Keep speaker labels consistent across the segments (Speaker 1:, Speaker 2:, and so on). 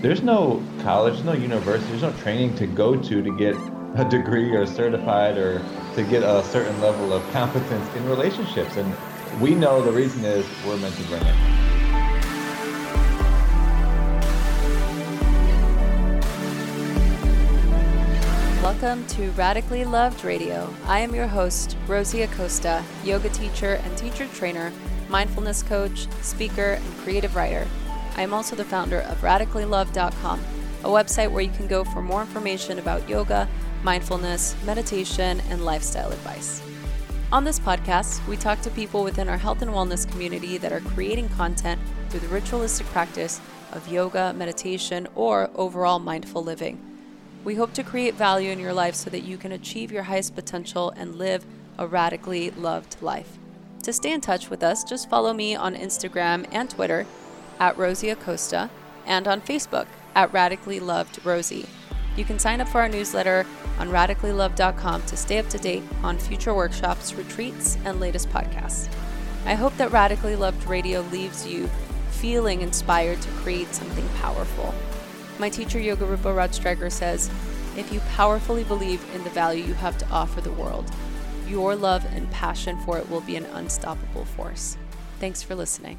Speaker 1: there's no college, no university, there's no training to go to to get a degree or certified or to get a certain level of competence in relationships. And we know the reason is we're meant to bring it.
Speaker 2: Welcome to Radically Loved Radio. I am your host, Rosie Acosta, yoga teacher and teacher trainer, mindfulness coach, speaker, and creative writer. I am also the founder of radicallylove.com, a website where you can go for more information about yoga, mindfulness, meditation, and lifestyle advice. On this podcast, we talk to people within our health and wellness community that are creating content through the ritualistic practice of yoga, meditation, or overall mindful living. We hope to create value in your life so that you can achieve your highest potential and live a radically loved life. To stay in touch with us, just follow me on Instagram and Twitter at Rosie Acosta and on Facebook at Radically Loved Rosie. You can sign up for our newsletter on radicallylove.com to stay up to date on future workshops, retreats, and latest podcasts. I hope that Radically Loved Radio leaves you feeling inspired to create something powerful. My teacher, Yoga Rupa Raj says, if you powerfully believe in the value you have to offer the world, your love and passion for it will be an unstoppable force. Thanks for listening.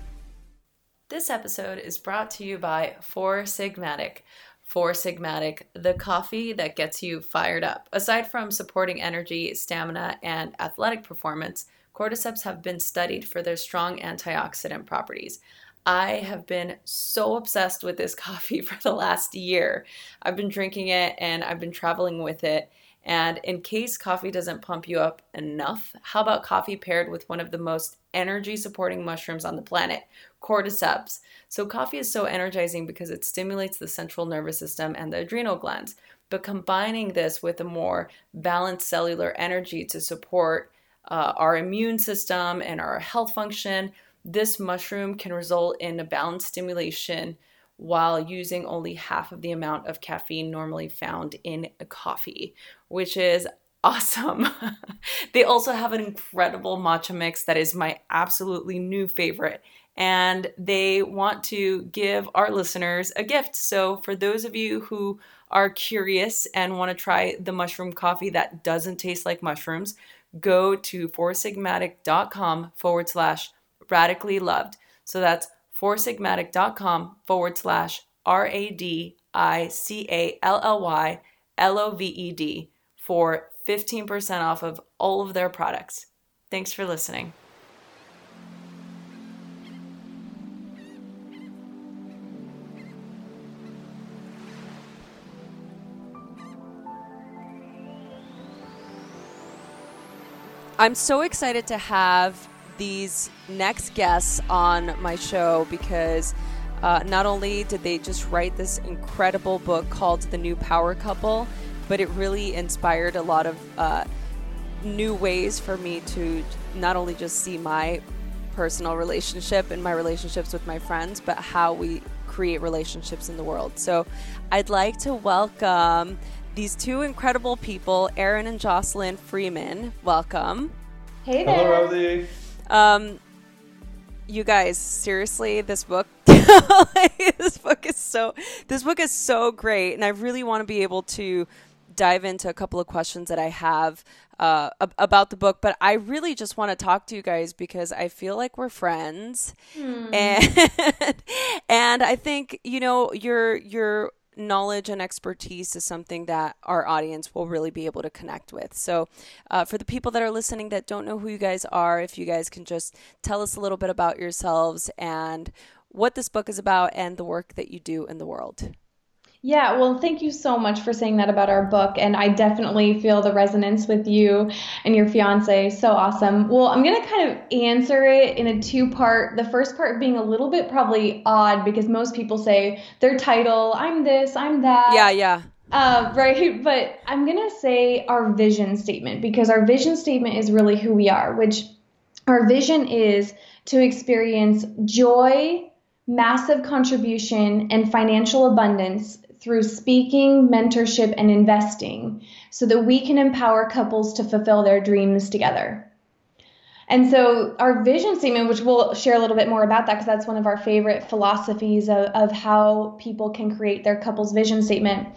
Speaker 2: This episode is brought to you by Four Sigmatic. Four Sigmatic, the coffee that gets you fired up. Aside from supporting energy, stamina, and athletic performance, cordyceps have been studied for their strong antioxidant properties. I have been so obsessed with this coffee for the last year. I've been drinking it and I've been traveling with it. And in case coffee doesn't pump you up enough, how about coffee paired with one of the most energy supporting mushrooms on the planet, cordyceps? So, coffee is so energizing because it stimulates the central nervous system and the adrenal glands. But combining this with a more balanced cellular energy to support uh, our immune system and our health function, this mushroom can result in a balanced stimulation while using only half of the amount of caffeine normally found in a coffee, which is awesome. they also have an incredible matcha mix that is my absolutely new favorite. And they want to give our listeners a gift. So, for those of you who are curious and want to try the mushroom coffee that doesn't taste like mushrooms, go to foursigmatic.com forward slash radically loved. So that's foursigmatic.com forward slash R A D I C A L L Y L O V E D for 15% off of all of their products. Thanks for listening. I'm so excited to have these next guests on my show because uh, not only did they just write this incredible book called The New Power Couple, but it really inspired a lot of uh, new ways for me to not only just see my personal relationship and my relationships with my friends, but how we create relationships in the world. So I'd like to welcome these two incredible people, Aaron and Jocelyn Freeman. Welcome.
Speaker 3: Hey there.
Speaker 1: Hello, Rosie.
Speaker 2: Um, you guys, seriously, this book, this book is so, this book is so great, and I really want to be able to dive into a couple of questions that I have uh, about the book, but I really just want to talk to you guys because I feel like we're friends, hmm. and and I think you know you're you're knowledge and expertise is something that our audience will really be able to connect with. So, uh, for the people that are listening that don't know who you guys are, if you guys can just tell us a little bit about yourselves and what this book is about and the work that you do in the world.
Speaker 3: Yeah, well, thank you so much for saying that about our book. And I definitely feel the resonance with you and your fiance. So awesome. Well, I'm going to kind of answer it in a two part. The first part being a little bit probably odd because most people say their title, I'm this, I'm that.
Speaker 2: Yeah, yeah.
Speaker 3: Uh, right. But I'm going to say our vision statement because our vision statement is really who we are, which our vision is to experience joy, massive contribution, and financial abundance through speaking, mentorship, and investing so that we can empower couples to fulfill their dreams together. And so our vision statement, which we'll share a little bit more about that because that's one of our favorite philosophies of, of how people can create their couple's vision statement.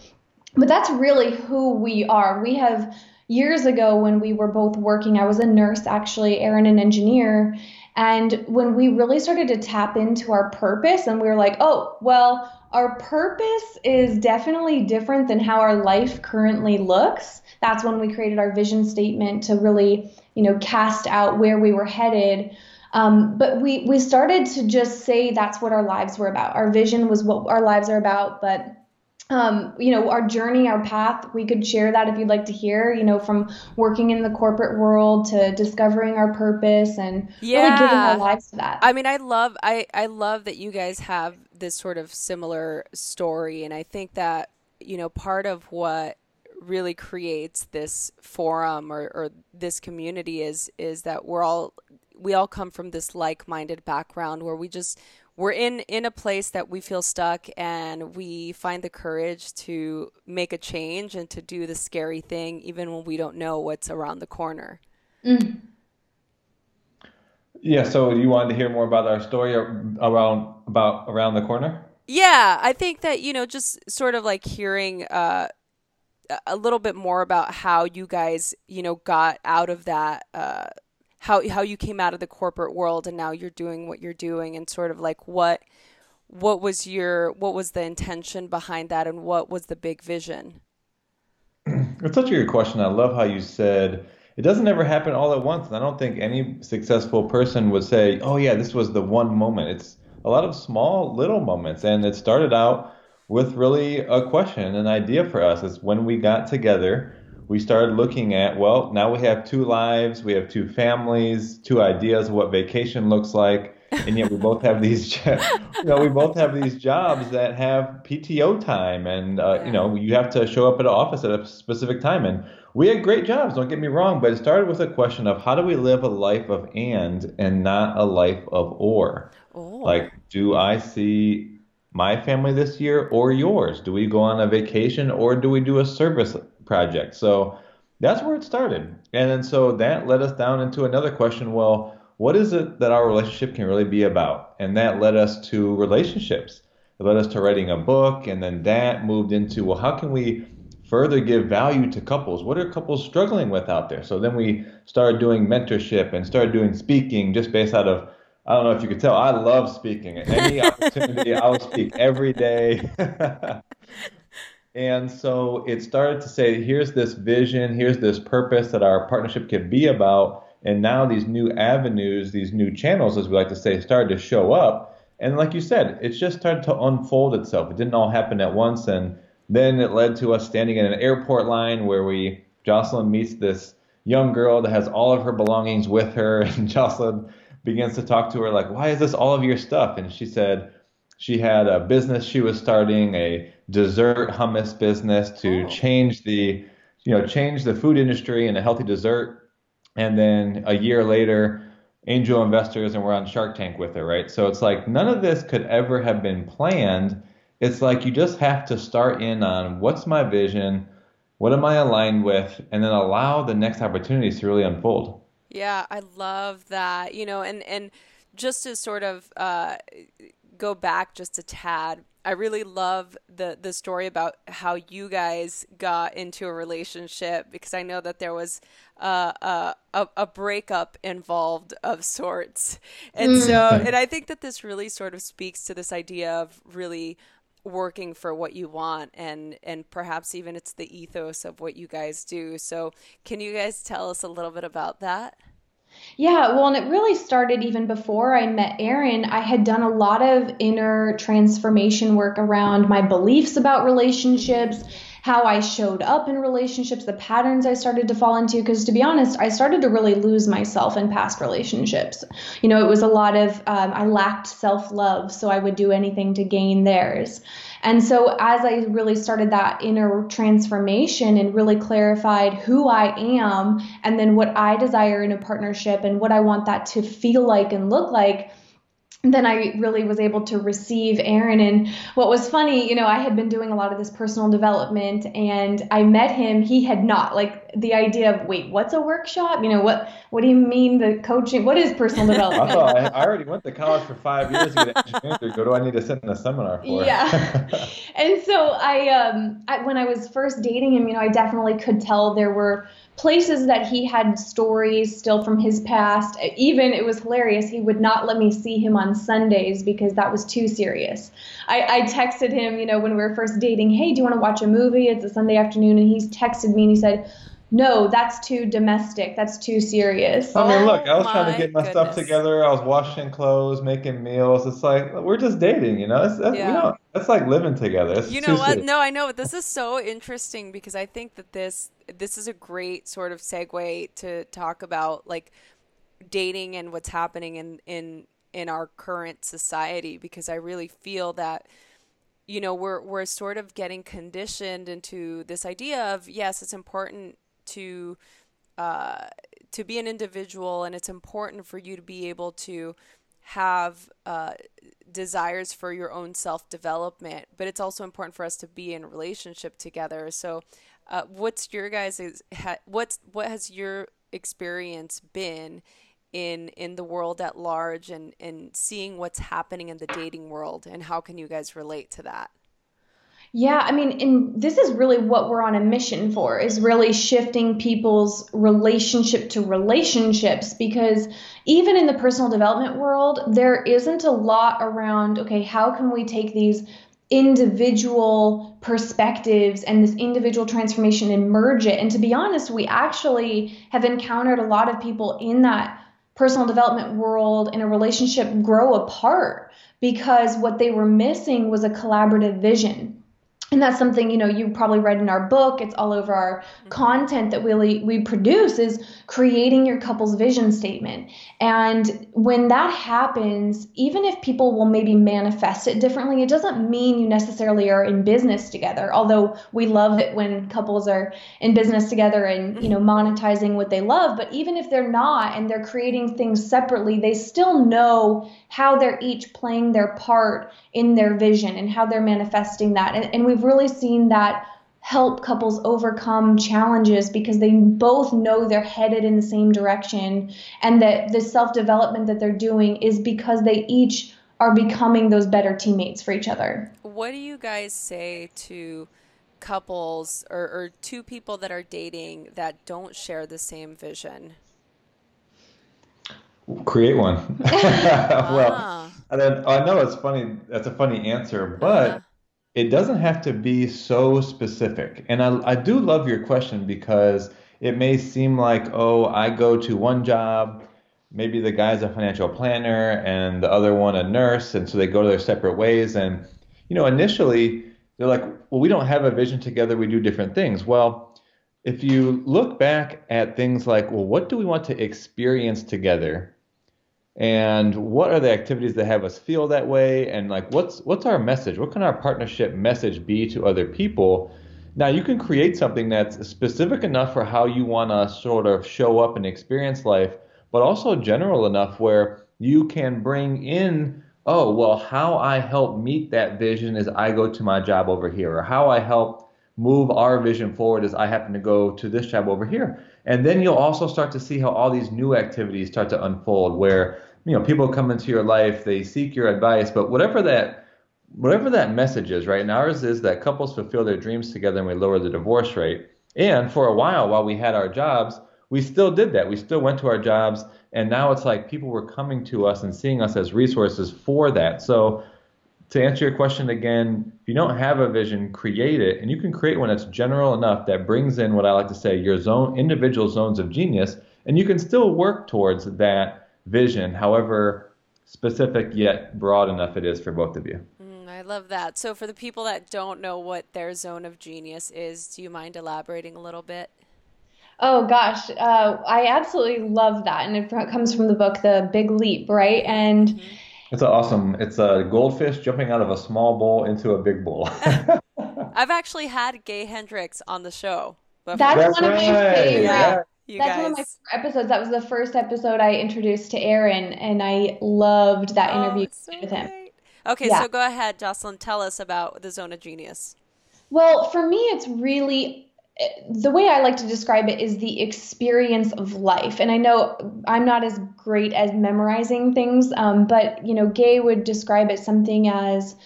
Speaker 3: But that's really who we are. We have years ago when we were both working, I was a nurse actually, Aaron an engineer. And when we really started to tap into our purpose and we were like, oh, well, our purpose is definitely different than how our life currently looks. That's when we created our vision statement to really you know, cast out where we were headed. Um, but we we started to just say that's what our lives were about. Our vision was what our lives are about, but um, you know, our journey, our path, we could share that if you'd like to hear, you know, from working in the corporate world to discovering our purpose and yeah. really giving our lives to that.
Speaker 2: I mean, I love, I, I love that you guys have this sort of similar story. And I think that, you know, part of what really creates this forum or, or this community is is that we're all we all come from this like-minded background where we just we're in in a place that we feel stuck and we find the courage to make a change and to do the scary thing even when we don't know what's around the corner mm.
Speaker 1: yeah so you wanted to hear more about our story around about around the corner
Speaker 2: yeah i think that you know just sort of like hearing uh a little bit more about how you guys, you know, got out of that, uh, how how you came out of the corporate world and now you're doing what you're doing, and sort of like what what was your what was the intention behind that, and what was the big vision?
Speaker 1: It's such a good question. I love how you said it doesn't ever happen all at once, and I don't think any successful person would say, "Oh yeah, this was the one moment." It's a lot of small little moments, and it started out with really a question, an idea for us is when we got together, we started looking at, well, now we have two lives, we have two families, two ideas of what vacation looks like, and yet we both have these, you know, we both have these jobs that have PTO time, and uh, you know, you have to show up at an office at a specific time, and we had great jobs. Don't get me wrong, but it started with a question of how do we live a life of and and not a life of or. Oh. Like, do I see my family this year or yours? Do we go on a vacation or do we do a service project? So that's where it started. And then so that led us down into another question well, what is it that our relationship can really be about? And that led us to relationships. It led us to writing a book, and then that moved into well, how can we further give value to couples? What are couples struggling with out there? So then we started doing mentorship and started doing speaking just based out of I don't know if you could tell, I love speaking. Any opportunity, I'll speak every day. and so it started to say, here's this vision, here's this purpose that our partnership can be about. And now these new avenues, these new channels, as we like to say, started to show up. And like you said, it's just started to unfold itself. It didn't all happen at once. And then it led to us standing in an airport line where we, Jocelyn meets this young girl that has all of her belongings with her. And Jocelyn, begins to talk to her like, why is this all of your stuff? And she said she had a business she was starting, a dessert hummus business to oh. change the, you know, change the food industry in a healthy dessert. And then a year later, angel investors and we're on Shark Tank with her, right? So it's like none of this could ever have been planned. It's like you just have to start in on what's my vision, what am I aligned with, and then allow the next opportunities to really unfold.
Speaker 2: Yeah, I love that. You know, and and just to sort of uh, go back just a tad, I really love the the story about how you guys got into a relationship because I know that there was uh, a a breakup involved of sorts, and mm. so and I think that this really sort of speaks to this idea of really working for what you want and and perhaps even it's the ethos of what you guys do. So can you guys tell us a little bit about that
Speaker 3: yeah, well, and it really started even before I met Aaron. I had done a lot of inner transformation work around my beliefs about relationships, how I showed up in relationships, the patterns I started to fall into. Because to be honest, I started to really lose myself in past relationships. You know, it was a lot of, um, I lacked self love, so I would do anything to gain theirs. And so, as I really started that inner transformation and really clarified who I am and then what I desire in a partnership and what I want that to feel like and look like, then I really was able to receive Aaron. And what was funny, you know, I had been doing a lot of this personal development and I met him. He had not like the idea of, wait, what's a workshop? You know, what, what do you mean the coaching? What is personal development?
Speaker 1: I thought I, I already went to college for five years to get engineering degree. What do I need to sit in a seminar for?
Speaker 3: Yeah. and so I, um, I, when I was first dating him, you know, I definitely could tell there were places that he had stories still from his past. Even it was hilarious. He would not let me see him on Sundays because that was too serious. I, I texted him, you know, when we were first dating, hey, do you want to watch a movie? It's a Sunday afternoon. And he's texted me and he said, no, that's too domestic. That's too serious.
Speaker 1: I mean, look, I was trying to oh get my goodness. stuff together. I was washing clothes, making meals. It's like we're just dating, you know. It's, that's, yeah. you know, that's like living together. It's
Speaker 2: you know what? Serious. No, I know. This is so interesting because I think that this this is a great sort of segue to talk about like dating and what's happening in in in our current society because I really feel that you know we're we're sort of getting conditioned into this idea of yes, it's important to uh, to be an individual, and it's important for you to be able to have uh, desires for your own self development. But it's also important for us to be in relationship together. So, uh, what's your guys' what's what has your experience been? in in the world at large and and seeing what's happening in the dating world and how can you guys relate to that
Speaker 3: yeah, I mean, and this is really what we're on a mission for is really shifting people's relationship to relationships because even in the personal development world, there isn't a lot around, okay, how can we take these individual perspectives and this individual transformation and merge it? And to be honest, we actually have encountered a lot of people in that personal development world in a relationship grow apart because what they were missing was a collaborative vision and that's something you know you probably read in our book it's all over our mm-hmm. content that we we produce is creating your couple's vision statement and when that happens even if people will maybe manifest it differently it doesn't mean you necessarily are in business together although we love it when couples are in business together and you know mm-hmm. monetizing what they love but even if they're not and they're creating things separately they still know how they're each playing their part in their vision and how they're manifesting that and, and we've really seen that help couples overcome challenges because they both know they're headed in the same direction and that the self development that they're doing is because they each are becoming those better teammates for each other.
Speaker 2: What do you guys say to couples or, or two people that are dating that don't share the same vision?
Speaker 1: Create one. well, ah. then, I know it's funny. That's a funny answer, but. Uh-huh it doesn't have to be so specific. And I, I do love your question because it may seem like, oh, I go to one job, maybe the guy's a financial planner and the other one a nurse, and so they go their separate ways. And, you know, initially they're like, well, we don't have a vision together, we do different things. Well, if you look back at things like, well, what do we want to experience together? And what are the activities that have us feel that way? And like what's what's our message? What can our partnership message be to other people? Now you can create something that's specific enough for how you want to sort of show up and experience life but also general enough where you can bring in oh well how i help meet that vision is i go to my job over here or how i help move our vision forward as i happen to go to this job over here and then you'll also start to see how all these new activities start to unfold where you know people come into your life, they seek your advice, but whatever that whatever that message is, right? And ours is that couples fulfill their dreams together and we lower the divorce rate. And for a while while we had our jobs, we still did that. We still went to our jobs and now it's like people were coming to us and seeing us as resources for that. So to answer your question again, if you don't have a vision, create it, and you can create one that's general enough that brings in what I like to say your zone, individual zones of genius, and you can still work towards that vision, however specific yet broad enough it is for both of you.
Speaker 2: Mm, I love that. So, for the people that don't know what their zone of genius is, do you mind elaborating a little bit?
Speaker 3: Oh gosh, uh, I absolutely love that, and it comes from the book The Big Leap, right? And mm-hmm
Speaker 1: it's awesome. It's a goldfish jumping out of a small bowl into a big bowl.
Speaker 2: I've actually had Gay Hendricks on the show.
Speaker 3: Before. That's, That's one right. of my favorite. Yeah.
Speaker 2: You
Speaker 3: That's
Speaker 2: guys.
Speaker 3: one of my episodes. That was the first episode I introduced to Aaron, and I loved that
Speaker 2: oh,
Speaker 3: interview
Speaker 2: so
Speaker 3: with him.
Speaker 2: great. Okay,
Speaker 3: Yeah.
Speaker 2: so go ahead, Jocelyn. Tell us about the Zone of Genius.
Speaker 3: Well, for me, it's really the way I like to describe it is the experience of life. And I know I'm not as great as memorizing things, um, but you know, Gay would describe it something as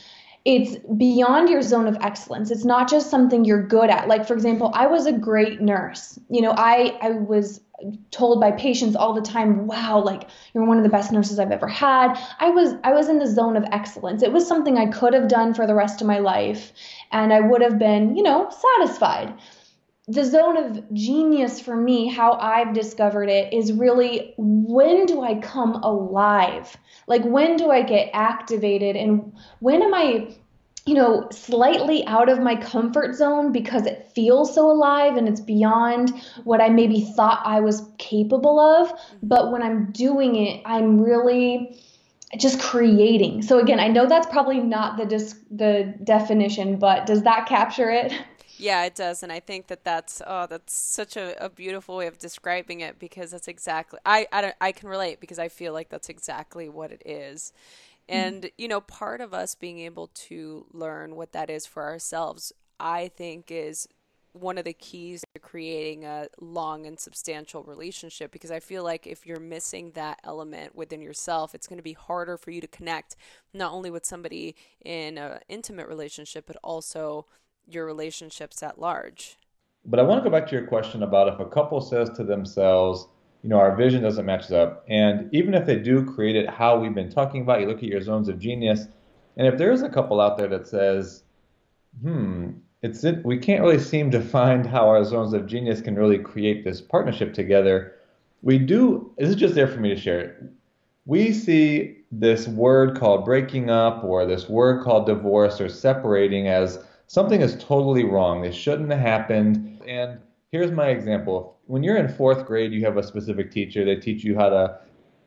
Speaker 3: it's beyond your zone of excellence. It's not just something you're good at. Like for example, I was a great nurse. You know, I I was told by patients all the time, "Wow, like you're one of the best nurses I've ever had." I was I was in the zone of excellence. It was something I could have done for the rest of my life and I would have been, you know, satisfied. The zone of genius for me, how I've discovered it, is really when do I come alive? Like, when do I get activated? And when am I, you know, slightly out of my comfort zone because it feels so alive and it's beyond what I maybe thought I was capable of? But when I'm doing it, I'm really just creating. So again, I know that's probably not the dis- the definition, but does that capture it?
Speaker 2: Yeah, it does, and I think that that's oh, that's such a, a beautiful way of describing it because that's exactly I I, I can relate because I feel like that's exactly what it is. Mm-hmm. And you know, part of us being able to learn what that is for ourselves, I think is one of the keys to creating a long and substantial relationship because I feel like if you're missing that element within yourself, it's going to be harder for you to connect not only with somebody in an intimate relationship, but also your relationships at large.
Speaker 1: But I want to go back to your question about if a couple says to themselves, you know, our vision doesn't match up. And even if they do create it how we've been talking about, you look at your zones of genius, and if there is a couple out there that says, hmm, it's it, we can't really seem to find how our zones of genius can really create this partnership together. We do, this is just there for me to share it. We see this word called breaking up or this word called divorce or separating as something is totally wrong. This shouldn't have happened. And here's my example. When you're in fourth grade, you have a specific teacher. They teach you how to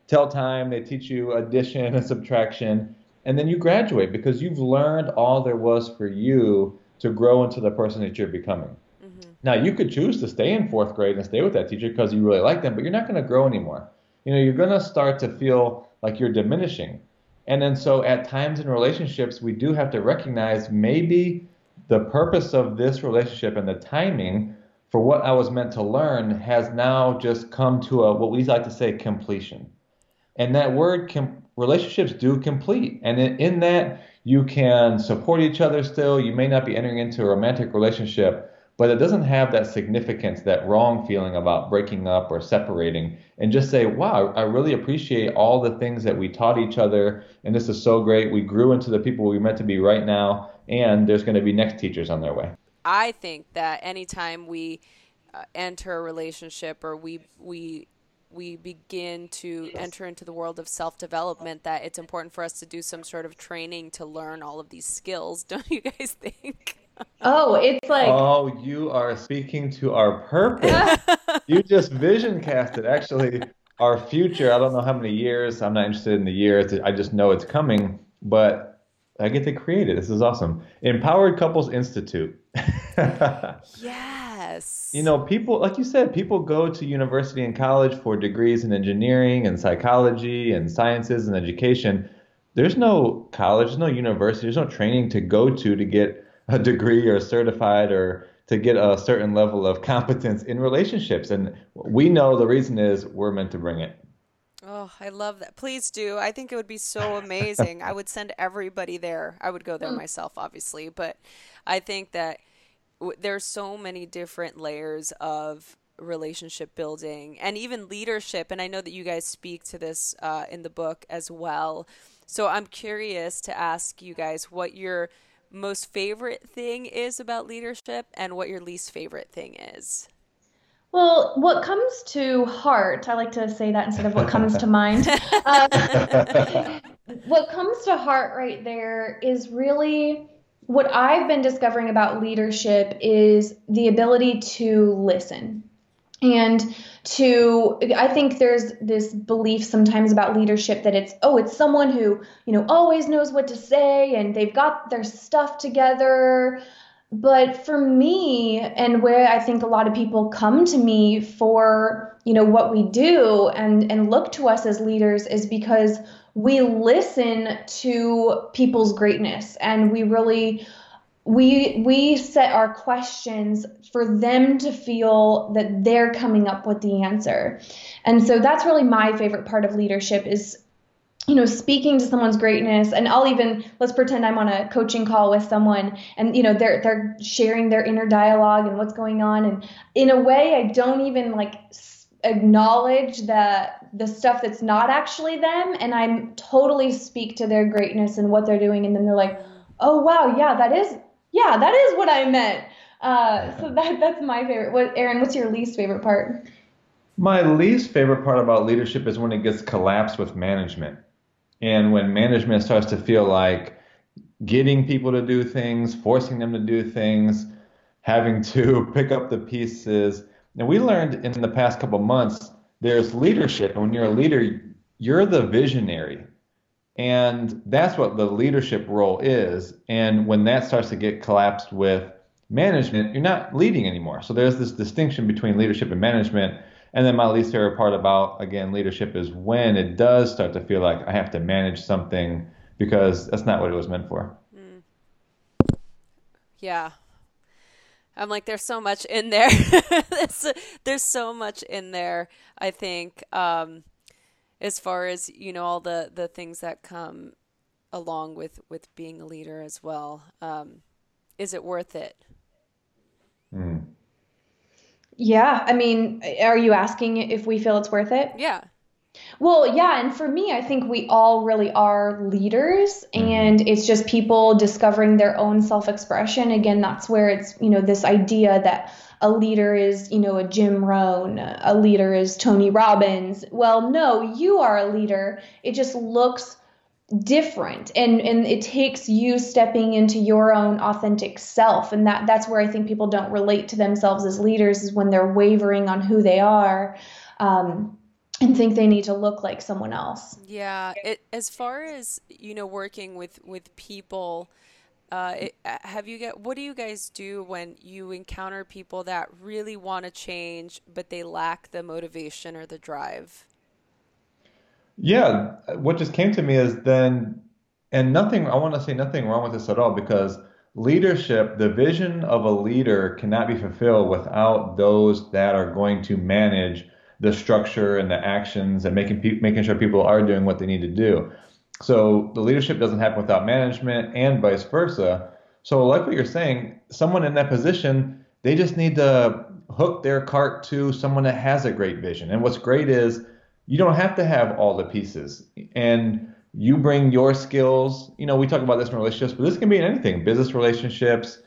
Speaker 1: tell time, they teach you addition and subtraction, and then you graduate because you've learned all there was for you to grow into the person that you're becoming.
Speaker 2: Mm-hmm.
Speaker 1: Now, you could choose to stay in fourth grade and stay with that teacher because you really like them, but you're not going to grow anymore. You know, you're going to start to feel like you're diminishing. And then, so at times in relationships, we do have to recognize maybe the purpose of this relationship and the timing for what I was meant to learn has now just come to a what we like to say completion. And that word com- relationships do complete. And in, in that you can support each other still. You may not be entering into a romantic relationship, but it doesn't have that significance, that wrong feeling about breaking up or separating, and just say, wow, I really appreciate all the things that we taught each other, and this is so great. We grew into the people we meant to be right now, and there's going to be next teachers on their way.
Speaker 2: I think that anytime we uh, enter a relationship or we we we begin to enter into the world of self-development that it's important for us to do some sort of training to learn all of these skills don't you guys think
Speaker 3: Oh, it's like
Speaker 1: Oh, you are speaking to our purpose. you just vision casted actually our future. I don't know how many years. I'm not interested in the years. I just know it's coming, but I get to create it. This is awesome. Empowered Couples Institute.
Speaker 2: yes
Speaker 1: You know, people, like you said, people go to university and college for degrees in engineering and psychology and sciences and education. There's no college, there's no university, there's no training to go to to get a degree or certified or to get a certain level of competence in relationships. And we know the reason is we're meant to bring it.
Speaker 2: Oh, I love that. Please do. I think it would be so amazing. I would send everybody there. I would go there myself, obviously, but I think that w- there's so many different layers of relationship building and even leadership. And I know that you guys speak to this uh, in the book as well. So I'm curious to ask you guys what your most favorite thing is about leadership and what your least favorite thing is.
Speaker 3: Well, what comes to heart, I like to say that instead of what comes to mind. Uh, what comes to heart right there is really what I've been discovering about leadership is the ability to listen. And to, I think there's this belief sometimes about leadership that it's, oh, it's someone who, you know, always knows what to say and they've got their stuff together but for me and where i think a lot of people come to me for you know what we do and and look to us as leaders is because we listen to people's greatness and we really we we set our questions for them to feel that they're coming up with the answer. And so that's really my favorite part of leadership is you know speaking to someone's greatness. And i'll even let's pretend i'm on a coaching call with someone and you know they're they're sharing their inner dialogue and what's going on. And in a way i don't even like acknowledge that the stuff that's not actually them. And i'm totally speak to their greatness and what they're doing. And then they're like oh wow. Yeah that is yeah that is what i meant. Uh, so that that's my favorite. What aaron what's your least favorite part?
Speaker 1: My least favorite part about leadership is when it gets collapsed with management and when management starts to feel like getting people to do things, forcing them to do things, having to pick up the pieces. And we learned in the past couple months there's leadership. And when you're a leader, you're the visionary. And that's what the leadership role is. And when that starts to get collapsed with management, you're not leading anymore. So there's this distinction between leadership and management. And then my least favorite part about again leadership is when it does start to feel like I have to manage something because that's not what it was meant for. Mm.
Speaker 2: Yeah. I'm like, there's so much in there. there's, so much in there. I think, um, as far as you know, all the the things that come along with with being a leader as well. Um, is it worth it?
Speaker 3: Yeah, I mean, are you asking if we feel it's worth it?
Speaker 2: Yeah.
Speaker 3: Well, yeah, and for me, I think we all really are leaders, and it's just people discovering their own self expression. Again, that's where it's, you know, this idea that a leader is, you know, a Jim Rohn, a leader is Tony Robbins. Well, no, you are a leader. It just looks different and and it takes you stepping into your own authentic self and that that's where i think people don't relate to themselves as leaders is when they're wavering on who they are um, and think they need to look like someone else.
Speaker 2: Yeah it, as far as you know working with with people uh, it, uh, have you get what do you guys do when you encounter people that really want to change but they lack the motivation or the drive
Speaker 1: yeah, what just came to me is then, and nothing, I want to say nothing wrong with this at all because leadership, the vision of a leader cannot be fulfilled without those that are going to manage the structure and the actions and making pe- making sure people are doing what they need to do. So the leadership doesn't happen without management and vice versa. So like what you're saying, someone in that position, they just need to hook their cart to someone that has a great vision. And what's great is you don't have to have all the pieces. And you bring your skills. You know, we talk about this in relationships, but this can be in anything, business relationships.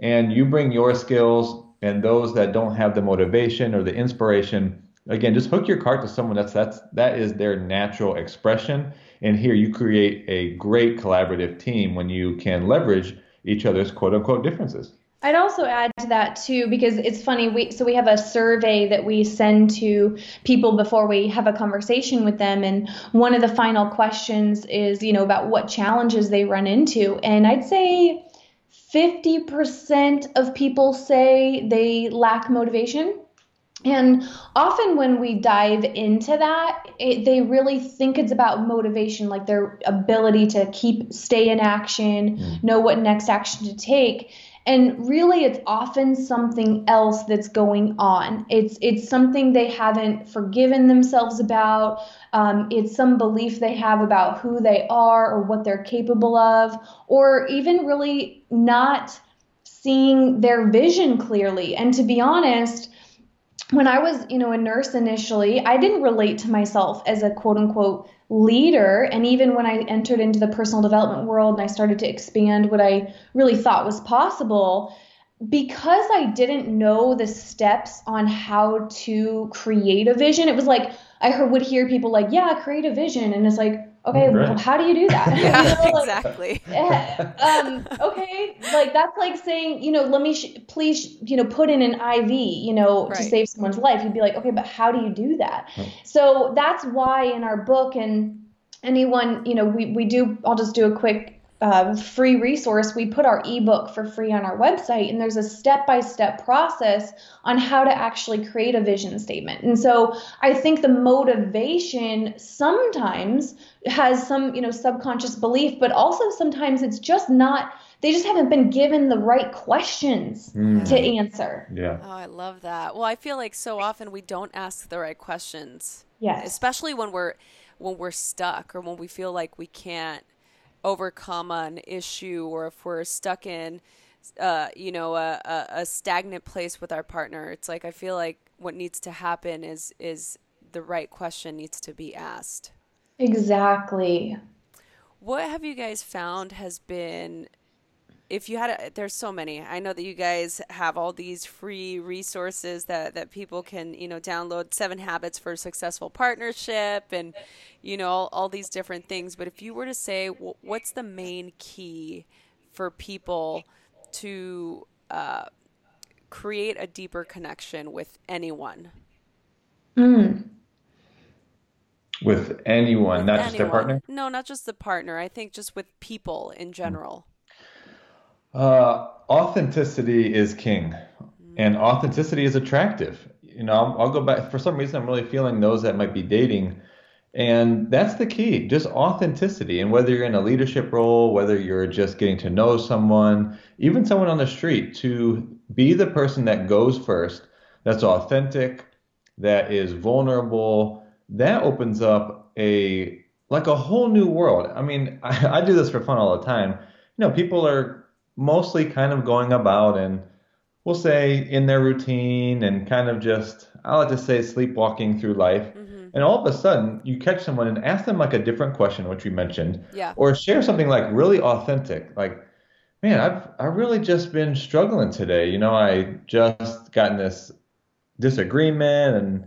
Speaker 1: And you bring your skills and those that don't have the motivation or the inspiration. Again, just hook your cart to someone that's that's that is their natural expression. And here you create a great collaborative team when you can leverage each other's quote unquote differences.
Speaker 3: I'd also add to that too because it's funny we so we have a survey that we send to people before we have a conversation with them and one of the final questions is you know about what challenges they run into and I'd say 50% of people say they lack motivation and often when we dive into that, it, they really think it's about motivation, like their ability to keep stay in action, mm. know what next action to take and really it's often something else that's going on. It's it's something they haven't forgiven themselves about. Um, it's some belief they have about who they are or what they're capable of or even really not seeing their vision clearly. And to be honest when I was, you know, a nurse initially, I didn't relate to myself as a quote unquote leader. And even when I entered into the personal development world and I started to expand what I really thought was possible, because I didn't know the steps on how to create a vision, it was like I heard, would hear people like, yeah, create a vision. And it's like, okay, right. well, how do you do that?
Speaker 2: yeah, you know, like, exactly.
Speaker 3: um, okay, like that's like saying, you know, let me sh- please, you know, put in an IV, you know, right. to save someone's life. You'd be like, okay, but how do you do that? So that's why in our book and anyone, you know, we we do. I'll just do a quick uh, free resource, we put our ebook for free on our website, and there's a step by step process on how to actually create a vision statement. And so I think the motivation sometimes has some, you know, subconscious belief, but also sometimes it's just not, they just haven't been given the right questions mm. to answer.
Speaker 1: Yeah.
Speaker 2: Oh, I love that. Well, I feel like so often we don't ask the right questions.
Speaker 3: Yes.
Speaker 2: Especially when we're when we're stuck or when we feel like we can't overcome an issue or if we're stuck in uh, you know a, a, a, stagnant place with our partner it's like i feel like what needs to happen is is the right question needs to be asked.
Speaker 3: Exactly.
Speaker 2: What have you guys found has been if you had a, there's so many. I know that you guys have all these free resources that that people can you know download seven habits for successful partnership and you know all, all these different things. But if you were to say what's the main key for people to uh, create a deeper connection with anyone?
Speaker 3: Mm.
Speaker 1: with anyone with not anyone. just their partner?
Speaker 2: No not just the partner. I think just with people in general
Speaker 1: uh, authenticity is king, and authenticity is attractive. You know, I'll, I'll, go back. For some reason, I'm really feeling those that might be dating, and that's the key. Just authenticity. And whether you're in a leadership role, whether you're just getting to know someone, even someone on the street, to be the person that goes first, that's authentic, that is vulnerable. That opens up a like a whole new world. I mean, I, I do this for fun all the time. You know, people are mostly kind of going about and we'll say in their routine and kind of just I like to say sleepwalking through life. Mm-hmm. And all of a sudden you catch someone and ask them like a different question, which we mentioned.
Speaker 2: Yeah.
Speaker 1: Or share something like really authentic. Like, man, I've I've really just been struggling today. You know, I just gotten this disagreement and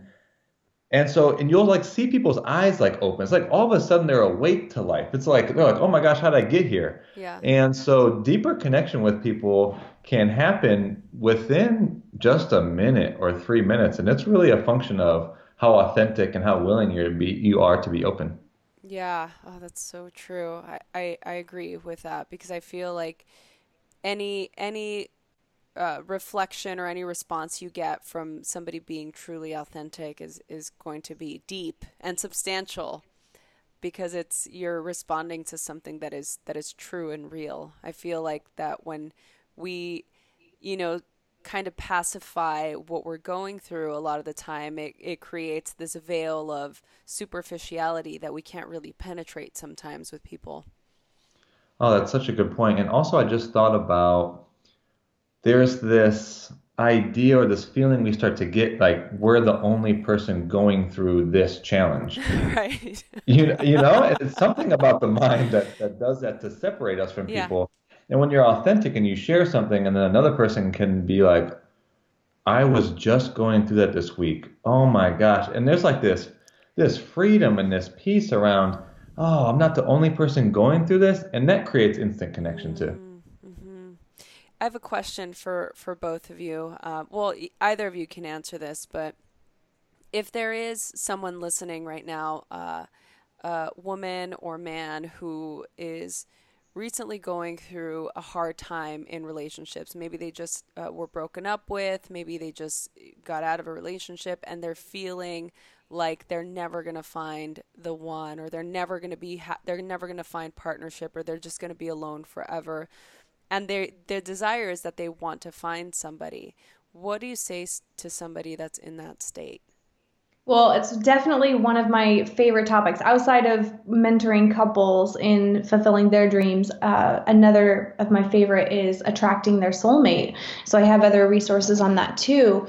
Speaker 1: and so, and you'll like see people's eyes like open. It's like all of a sudden they're awake to life. It's like they're like, oh my gosh, how did I get here?
Speaker 2: Yeah.
Speaker 1: And so, deeper connection with people can happen within just a minute or three minutes, and it's really a function of how authentic and how willing you're to be, you are to be open.
Speaker 2: Yeah. Oh, that's so true. I, I, I agree with that because I feel like any any uh, reflection or any response you get from somebody being truly authentic is is going to be deep and substantial because it's you're responding to something that is that is true and real. I feel like that when we you know kind of pacify what we're going through a lot of the time it, it creates this veil of superficiality that we can't really penetrate sometimes with people
Speaker 1: oh that's such a good point and also i just thought about there's this idea or this feeling we start to get like we're the only person going through this challenge.
Speaker 2: Right.
Speaker 1: you, you know, it's something about the mind that, that does that to separate us from yeah. people. And when you're authentic and you share something and then another person can be like, I was just going through that this week. Oh my gosh. And there's like this this freedom and this peace around, oh, I'm not the only person going through this. And that creates instant connection too. Mm.
Speaker 2: I have a question for for both of you. Uh, well, either of you can answer this, but if there is someone listening right now, uh, a woman or man who is recently going through a hard time in relationships. Maybe they just uh, were broken up with, maybe they just got out of a relationship and they're feeling like they're never going to find the one or they're never going to be ha- they're never going to find partnership or they're just going to be alone forever and their their desire is that they want to find somebody. What do you say to somebody that's in that state?
Speaker 3: Well, it's definitely one of my favorite topics outside of mentoring couples in fulfilling their dreams. Uh, another of my favorite is attracting their soulmate. So I have other resources on that too.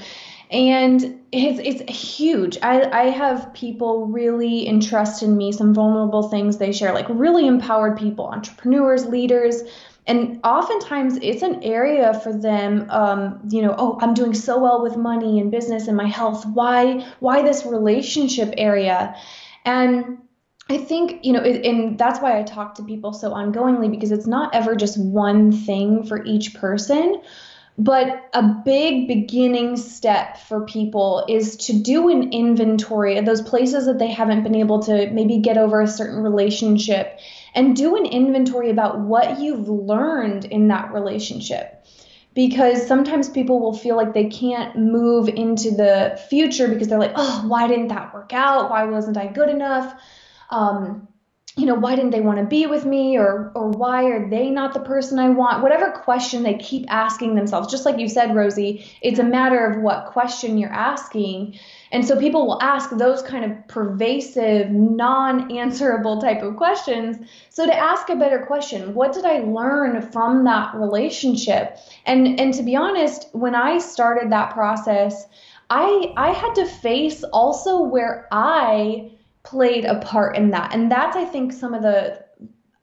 Speaker 3: And it's, it's huge. I, I have people really entrust in me some vulnerable things they share, like really empowered people, entrepreneurs, leaders and oftentimes it's an area for them um, you know oh i'm doing so well with money and business and my health. Why why this relationship area? And i think you know it, and that's why i talk to people so ongoingly because it's not ever just one thing for each person. But a big beginning step for people is to do an inventory of those places that they haven't been able to maybe get over a certain relationship and do an inventory about what you've learned in that relationship. Because sometimes people will feel like they can't move into the future because they're like, oh, why didn't that work out? Why wasn't I good enough? Um, you know, why didn't they want to be with me or or why are they not the person I want? Whatever question they keep asking themselves. Just like you said, Rosie, it's a matter of what question you're asking. And so people will ask those kind of pervasive, non-answerable type of questions. So to ask a better question, what did I learn from that relationship? And and to be honest, when I started that process, I I had to face also where I played a part in that. And that's, I think, some of the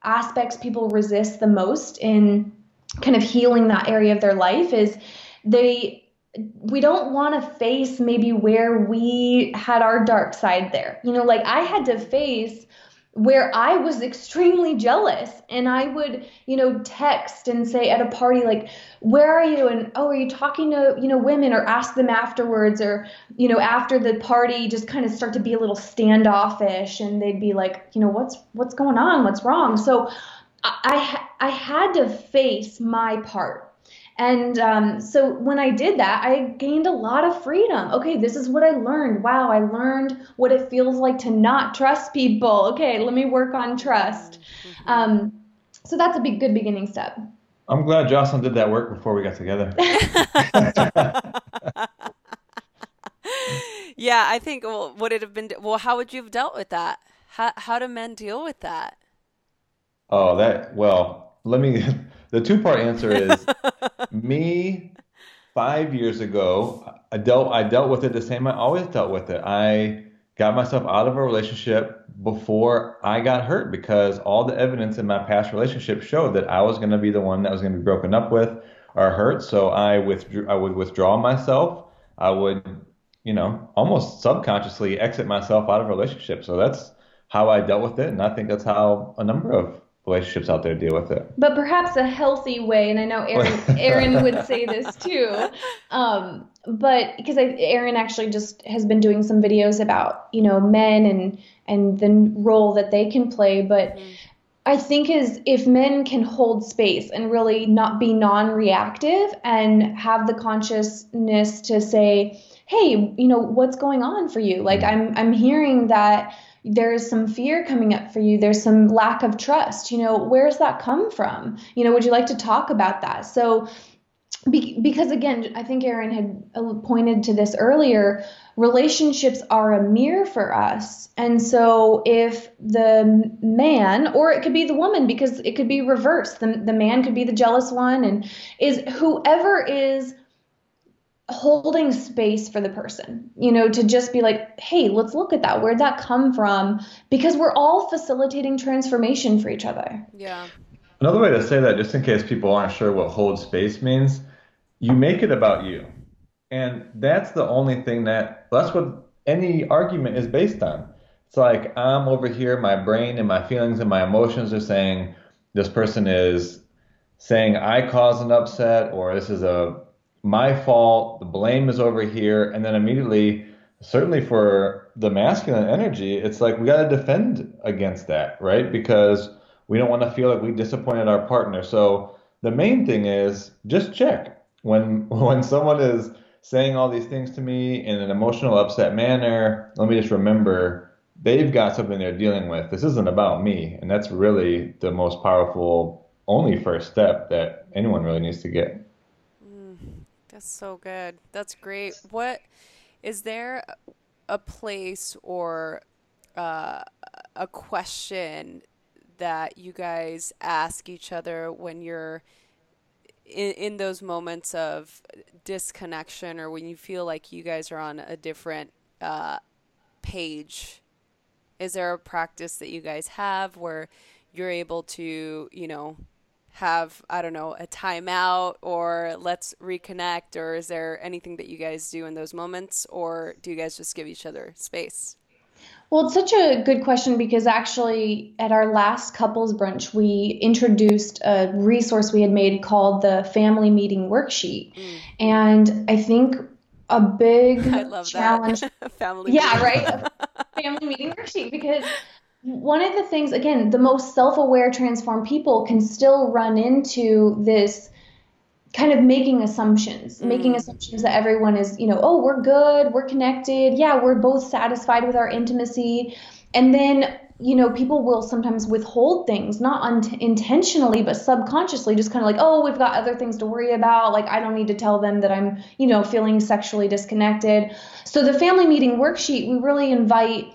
Speaker 3: aspects people resist the most in kind of healing that area of their life is they we don't want to face maybe where we had our dark side there. You know, like I had to face where I was extremely jealous and I would, you know, text and say at a party like, "Where are you?" and "Oh, are you talking to, you know, women?" or ask them afterwards or, you know, after the party just kind of start to be a little standoffish and they'd be like, "You know, what's what's going on? What's wrong?" So I I had to face my part and um, so when I did that, I gained a lot of freedom. Okay, this is what I learned. Wow, I learned what it feels like to not trust people. Okay, let me work on trust. Mm-hmm. Um, so that's a big, good beginning step.
Speaker 1: I'm glad Jocelyn did that work before we got together.
Speaker 2: yeah, I think. Well, would it have been? Well, how would you have dealt with that? How how do men deal with that?
Speaker 1: Oh, that well. Let me the two part answer is me five years ago. I dealt I dealt with it the same. I always dealt with it. I got myself out of a relationship before I got hurt because all the evidence in my past relationship showed that I was going to be the one that was going to be broken up with or hurt. So I withdrew. I would withdraw myself. I would, you know, almost subconsciously exit myself out of a relationship. So that's how I dealt with it, and I think that's how a number of relationships out there deal with it.
Speaker 3: But perhaps a healthy way, and I know Aaron, Aaron would say this too. Um, but because Aaron actually just has been doing some videos about you know men and and the role that they can play, but. Mm-hmm. I think is if men can hold space and really not be non-reactive and have the consciousness to say, "Hey, you know, what's going on for you? Like mm-hmm. I'm I'm hearing that there's some fear coming up for you. There's some lack of trust. You know where's that come from? You know would you like to talk about that? So be, because again i think aaron had uh, pointed to this earlier relationships are a mirror for us. And so if the man or it could be the woman because it could be reversed. The, the man could be the jealous one and is whoever is holding space for the person, you know, to just be like, hey, let's look at that. Where'd that come from? Because we're all facilitating transformation for each other.
Speaker 2: Yeah.
Speaker 1: Another way to say that, just in case people aren't sure what hold space means, you make it about you. And that's the only thing that, that's what any argument is based on. It's like I'm over here, my brain and my feelings and my emotions are saying this person is saying I caused an upset or this is a my fault, the blame is over here, and then immediately, certainly for the masculine energy, it's like we got to defend against that, right? Because we don't want to feel like we disappointed our partner. So the main thing is just check when when someone is saying all these things to me in an emotional upset manner. Let me just remember they've got something they're dealing with. This isn't about me, and that's really the most powerful, only first step that anyone really needs to get.
Speaker 2: That's so good. That's great. What is there a place or uh, a question that you guys ask each other when you're in, in those moments of disconnection or when you feel like you guys are on a different uh, page? Is there a practice that you guys have where you're able to, you know, have I don't know a timeout or let's reconnect or is there anything that you guys do in those moments or do you guys just give each other space?
Speaker 3: Well, it's such a good question because actually, at our last couples brunch, we introduced a resource we had made called the Family Meeting Worksheet. Mm. And I think a big I love challenge.
Speaker 2: family
Speaker 3: yeah, right? family meeting worksheet because one of the things, again, the most self aware, transformed people can still run into this kind of making assumptions, mm. making assumptions that everyone is, you know, oh, we're good, we're connected, yeah, we're both satisfied with our intimacy. And then, you know, people will sometimes withhold things, not un- intentionally, but subconsciously, just kind of like, oh, we've got other things to worry about. Like, I don't need to tell them that I'm, you know, feeling sexually disconnected. So, the family meeting worksheet, we really invite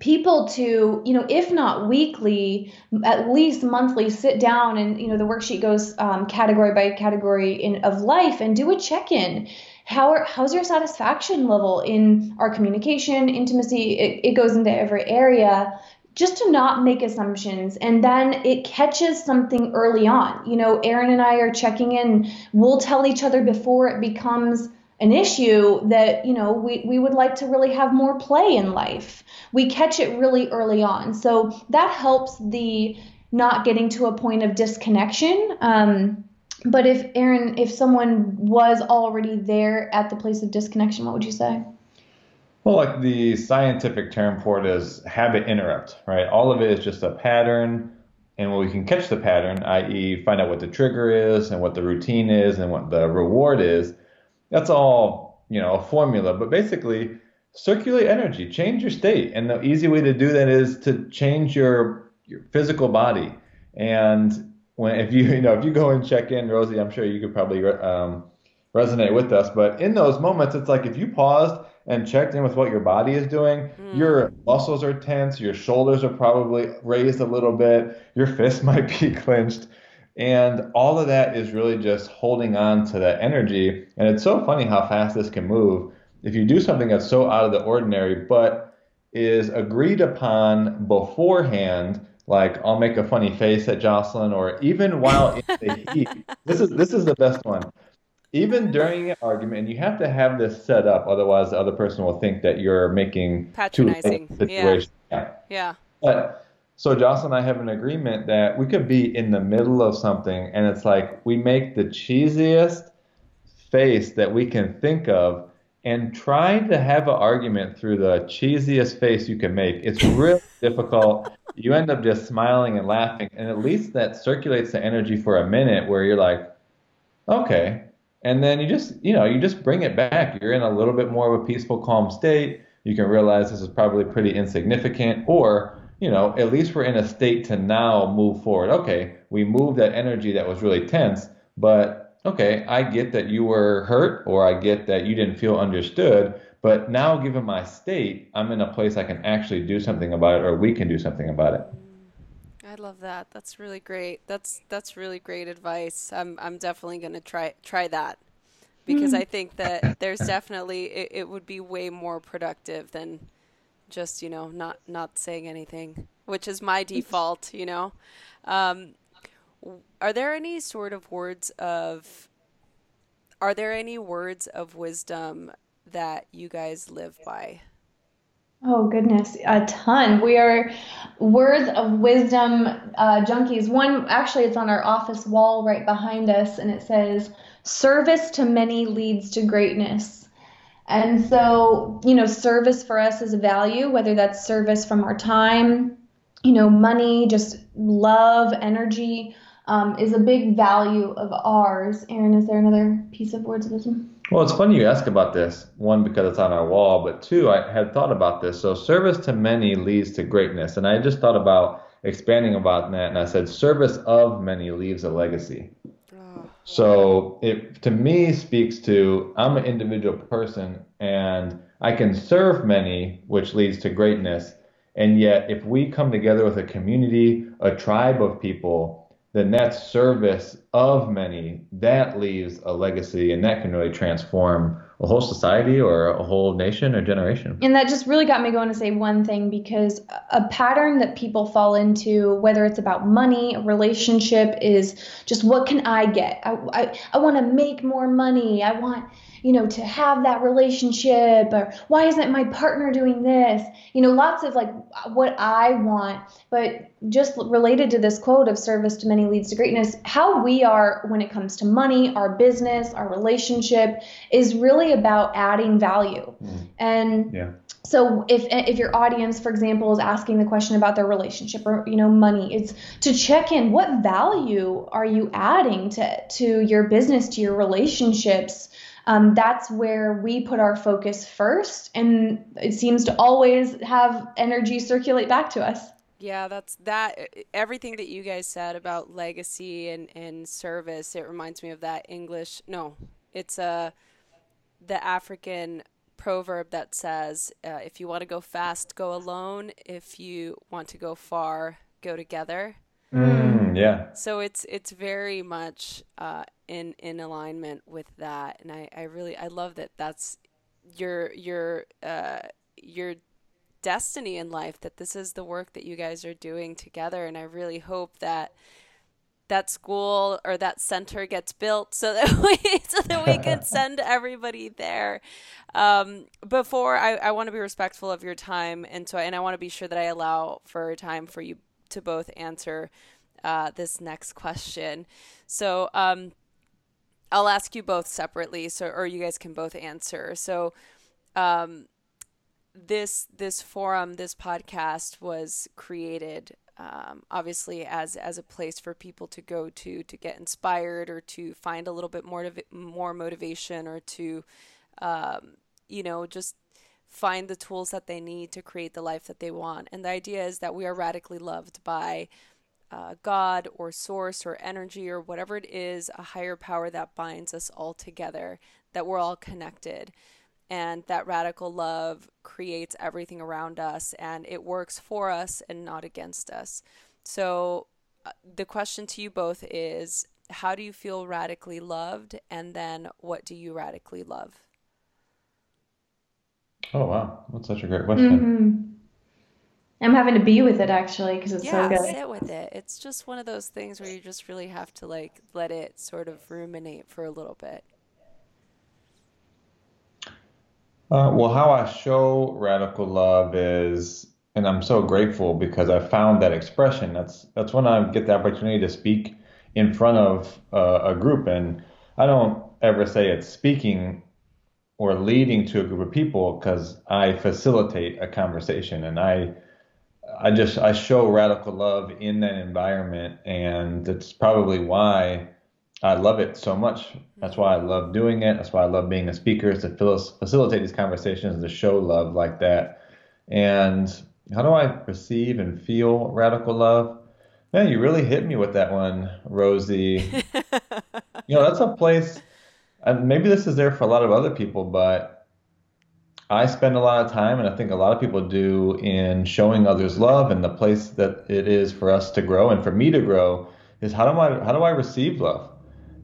Speaker 3: people to you know if not weekly at least monthly sit down and you know the worksheet goes um, category by category in of life and do a check-in. How are, how's your satisfaction level in our communication intimacy? It, it goes into every area. Just to not make assumptions and then it catches something early on. You know aaron and i are checking in. We'll tell each other before it becomes an issue that you know we, we would like to really have more play in life. We catch it really early on. So that helps the not getting to a point of disconnection. Um, but if aaron if someone was already there at the place of disconnection what would you say?
Speaker 1: Well like the scientific term for it is habit interrupt right? All of it is just a pattern. And when we can catch the pattern i.e find out what the trigger is and what the routine is and what the reward is that's all, you know, a formula. But basically, circulate energy, change your state. And the easy way to do that is to change your, your physical body. And when if you you know if you go and check in, Rosie, I'm sure you could probably um, resonate with us. But in those moments, it's like if you paused and checked in with what your body is doing, mm. your muscles are tense, your shoulders are probably raised a little bit, your fists might be clenched. And all of that is really just holding on to that energy. And it's so funny how fast this can move. If you do something that's so out of the ordinary, but is agreed upon beforehand, like I'll make a funny face at Jocelyn, or even while in the heat. This is this is the best one. Even during an argument, you have to have this set up, otherwise the other person will think that you're making
Speaker 2: patronizing situation. Yeah. yeah.
Speaker 1: But so Jocelyn and I have an agreement that we could be in the middle of something and it's like we make the cheesiest face that we can think of and try to have an argument through the cheesiest face you can make. It's really difficult. You end up just smiling and laughing and at least that circulates the energy for a minute where you're like, okay. And then you just, you know, you just bring it back. You're in a little bit more of a peaceful, calm state. You can realize this is probably pretty insignificant or you know, at least we're in a state to now move forward. Okay, we moved that energy that was really tense, but okay, I get that you were hurt or I get that you didn't feel understood, but now given my state, I'm in a place I can actually do something about it or we can do something about it.
Speaker 2: I love that. That's really great. That's that's really great advice. I'm I'm definitely going to try try that because hmm. I think that there's definitely it, it would be way more productive than just you know not not saying anything, which is my default. You know, um, are there any sort of words of are there any words of wisdom that you guys live by?
Speaker 3: Oh goodness, a ton. We are words of wisdom uh, junkies. One actually, it's on our office wall right behind us, and it says, "Service to many leads to greatness." And so, you know, service for us is a value, whether that's service from our time, you know, money, just love, energy, um, is a big value of ours. Aaron, is there another piece of words of wisdom?
Speaker 1: Well, it's funny you ask about this. One, because it's on our wall, but two, I had thought about this. So, service to many leads to greatness. And I just thought about expanding about that. And I said, service of many leaves a legacy. So it to me speaks to I'm an individual person and I can serve many, which leads to greatness. And yet, if we come together with a community, a tribe of people, then that service of many that leaves a legacy and that can really transform a whole society or a whole nation or generation?
Speaker 3: And that just really got me going to say one thing because a pattern that people fall into whether it's about money a relationship is just what can i get? I, I, I want to make more money. I want you know, to have that relationship or why isn't my partner doing this? You know, lots of like what I want, but just related to this quote of service to many leads to greatness, how we are when it comes to money, our business, our relationship is really about adding value. Mm. And yeah so if if your audience for example is asking the question about their relationship or you know money it's to check in what value are you adding to to your business to your relationships um, that's where we put our focus first and it seems to always have energy circulate back to us
Speaker 2: yeah that's that everything that you guys said about legacy and and service it reminds me of that english no it's a uh, the african proverb that says, uh, "If you want to go fast, go alone. If you want to go far, go together."
Speaker 1: Mm, yeah.
Speaker 2: So it's it's very much uh, in in alignment with that, and I, I really I love that that's your your uh, your destiny in life that this is the work that you guys are doing together, and I really hope that that school or that center gets built so that we so that we can send everybody there. Um, before I, I want to be respectful of your time and so and I want to be sure that I allow for time for you to both answer uh, this next question. So um, I'll ask you both separately, so or you guys can both answer. So um, this this forum, this podcast was created um, obviously as as a place for people to go to to get inspired or to find a little bit more more motivation or to um, you know just find the tools that they need to create the life that they want and the idea is that we are radically loved by uh, God or source or energy or whatever it is, a higher power that binds us all together, that we're all connected and that radical love creates everything around us and it works for us and not against us. So, uh, the question to you both is how do you feel radically loved? And then what do you radically love?
Speaker 1: Oh, wow. That's such a great question. Mm-hmm.
Speaker 3: I'm having to be with it actually because it's yeah, so good.
Speaker 2: sit with it. It's just one of those things where you just really have to like let it sort of ruminate for a little bit.
Speaker 1: Uh, well, how I show radical love is, and I'm so grateful because I found that expression. That's that's when I get the opportunity to speak in front of uh, a group, and I don't ever say it's speaking or leading to a group of people because I facilitate a conversation, and I I just I show radical love in that environment, and it's probably why I love it so much. That's why I love doing it. That's why I love being a speaker is to facilitate these conversations, to show love like that. And how do I perceive and feel radical love? Man, you really hit me with that one, Rosie. you know, that's a place, and maybe this is there for a lot of other people, but I spend a lot of time, and I think a lot of people do, in showing others love. And the place that it is for us to grow and for me to grow is how do I how do I receive love?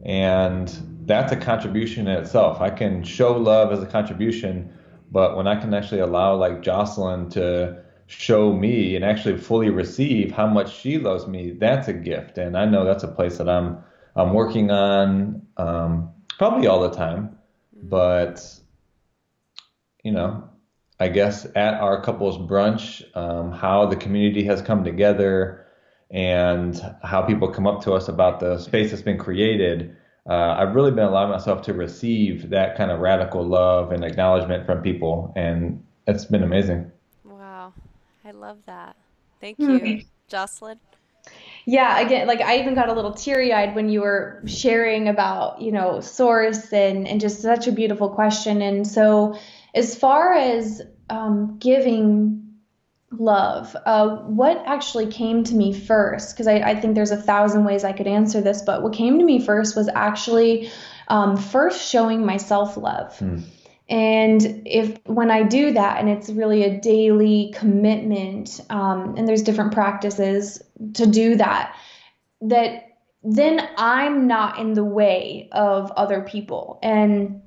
Speaker 1: And that's a contribution in itself. I can show love as a contribution, but when I can actually allow like Jocelyn to show me and actually fully receive how much she loves me, that's a gift. And I know that's a place that I'm I'm working on um, probably all the time. But you know, I guess at our couples brunch, um, how the community has come together and how people come up to us about the space that's been created, uh, I've really been allowing myself to receive that kind of radical love and acknowledgement from people, and it's been amazing.
Speaker 2: Wow, I love that. Thank you, mm-hmm. Jocelyn.
Speaker 3: Yeah, again, like I even got a little teary eyed when you were sharing about, you know, source and, and just such a beautiful question. And so, as far as um, giving love. Uh, what actually came to me first, because I, I, think there's a thousand ways I could answer this, but what came to me first was actually um, first showing myself love. Mm. And if when I do that, and it's really a daily commitment, um, and there's different practices to do that, that then I'm not in the way of other people. And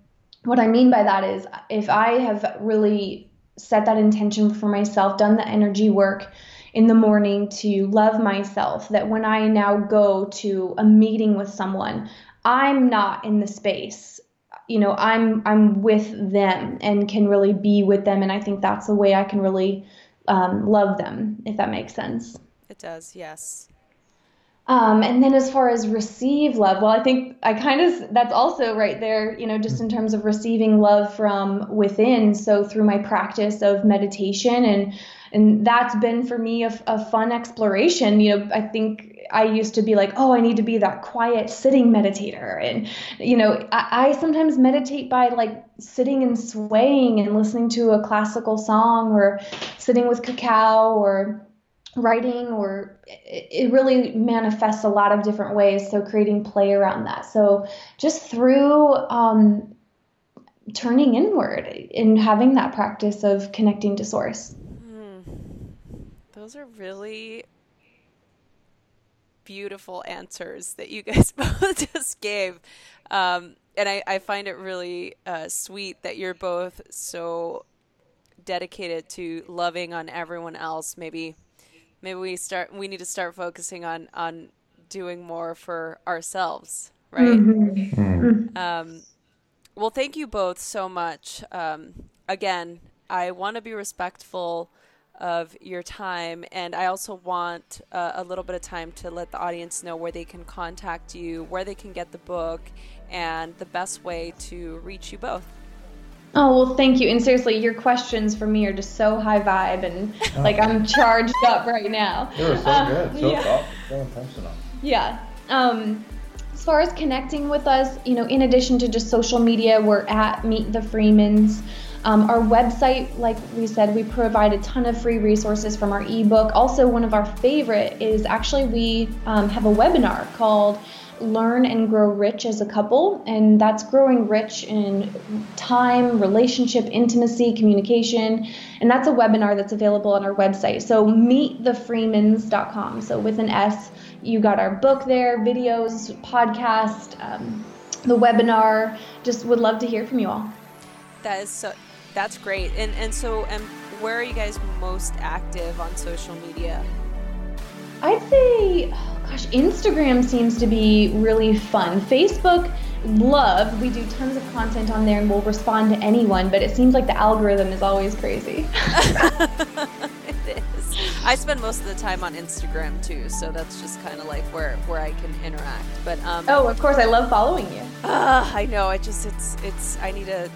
Speaker 3: what I mean by that is if I have really set that intention for myself, done the energy work in the morning to love myself, that when I now go to a meeting with someone, I'm not in the space. You know i'm i'm with them and can really be with them and i think that's the way i can really um, love them if that makes sense.
Speaker 2: It does yes
Speaker 3: um, and then as far as receive love, well, I think I kind of that's also right there, you know, just in terms of receiving love from within. So through my practice of meditation and and that's been for me a, a fun exploration. You know, I think I used to be like, oh, I need to be that quiet sitting meditator. And, you know, I, I, sometimes meditate by like sitting and swaying and listening to a classical song or sitting with cacao or writing or it really manifests a lot of different ways so creating play around that. So just through um, turning inward and having that practice of connecting to source. Mm.
Speaker 2: those are really beautiful answers that you guys both just gave. Um, and I, I, find it really uh, sweet that you're both so dedicated to loving on everyone else maybe maybe we start we need to start focusing on on doing more for ourselves right mm-hmm. mm-hmm. um, well thank you both so much um, again i want to be respectful of your time and i also want uh, a little bit of time to let the audience know where they can contact you where they can get the book and the best way to reach you both
Speaker 3: Oh well, thank you. And seriously, your questions for me are just so high vibe, and oh. like I'm charged up right now.
Speaker 1: You were so uh, good, so yeah. thoughtful, so intentional.
Speaker 3: Yeah. Um, as far as connecting with us, you know, in addition to just social media, we're at Meet the Freemans. Um, our website, like we said, we provide a ton of free resources from our ebook. Also, one of our favorite is actually we um, have a webinar called learn and grow rich as a couple, and that's growing rich in time, relationship, intimacy, communication. And that's a webinar that's available on our website. So meetthefreemans.com. So with an S, you got our book there, videos, podcast, um, the webinar. Just would love to hear from you all.
Speaker 2: That is so. That's great. And and so and where are you guys most active on social media?
Speaker 3: I'd say Gosh, Instagram seems to be really fun. Facebook, love. We do tons of content on there and we'll respond to anyone, but it seems like the algorithm is always crazy.
Speaker 2: it is. I spend most of the time on Instagram too, so that's just kind of like where where I can interact. But um,
Speaker 3: oh, of course, I love following you.
Speaker 2: Uh, I know. I just it's it's I need to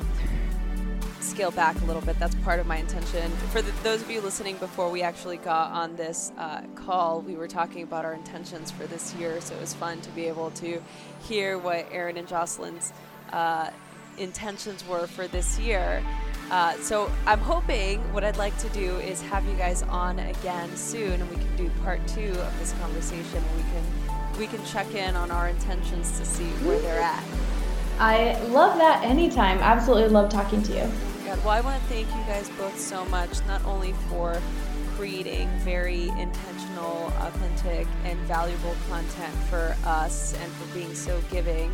Speaker 2: scale back a little bit. That's part of my intention. For the, those of you listening before we actually got on this uh, call, we were talking about our intentions for this year. So it was fun to be able to hear what Aaron and Jocelyn's uh, intentions were for this year. Uh, so I'm hoping what I'd like to do is have you guys on again soon, and we can do part two of this conversation. We can we can check in on our intentions to see where they're at.
Speaker 3: I love that anytime. Absolutely love talking to you.
Speaker 2: Well, I want to thank you guys both so much, not only for creating very intentional, authentic, and valuable content for us and for being so giving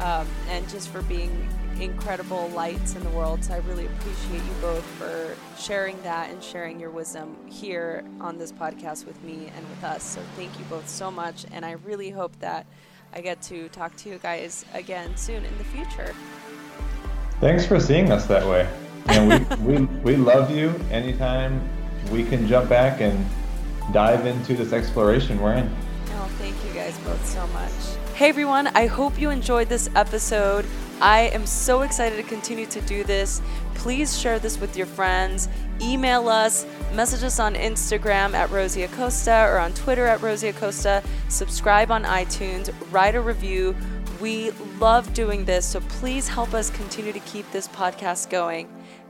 Speaker 2: um, and just for being incredible lights in the world. So I really appreciate you both for sharing that and sharing your wisdom here on this podcast with me and with us. So thank you both so much. And I really hope that I get to talk to you guys again soon in the future.
Speaker 1: Thanks for seeing us that way and we, we, we love you anytime we can jump back and dive into this exploration we're in.
Speaker 2: Oh, thank you guys both so much. Hey everyone, I hope you enjoyed this episode. I am so excited to continue to do this. Please share this with your friends. Email us, message us on Instagram at Rosie Acosta or on Twitter at Rosie Acosta. Subscribe on iTunes, write a review. We love doing this, so please help us continue to keep this podcast going.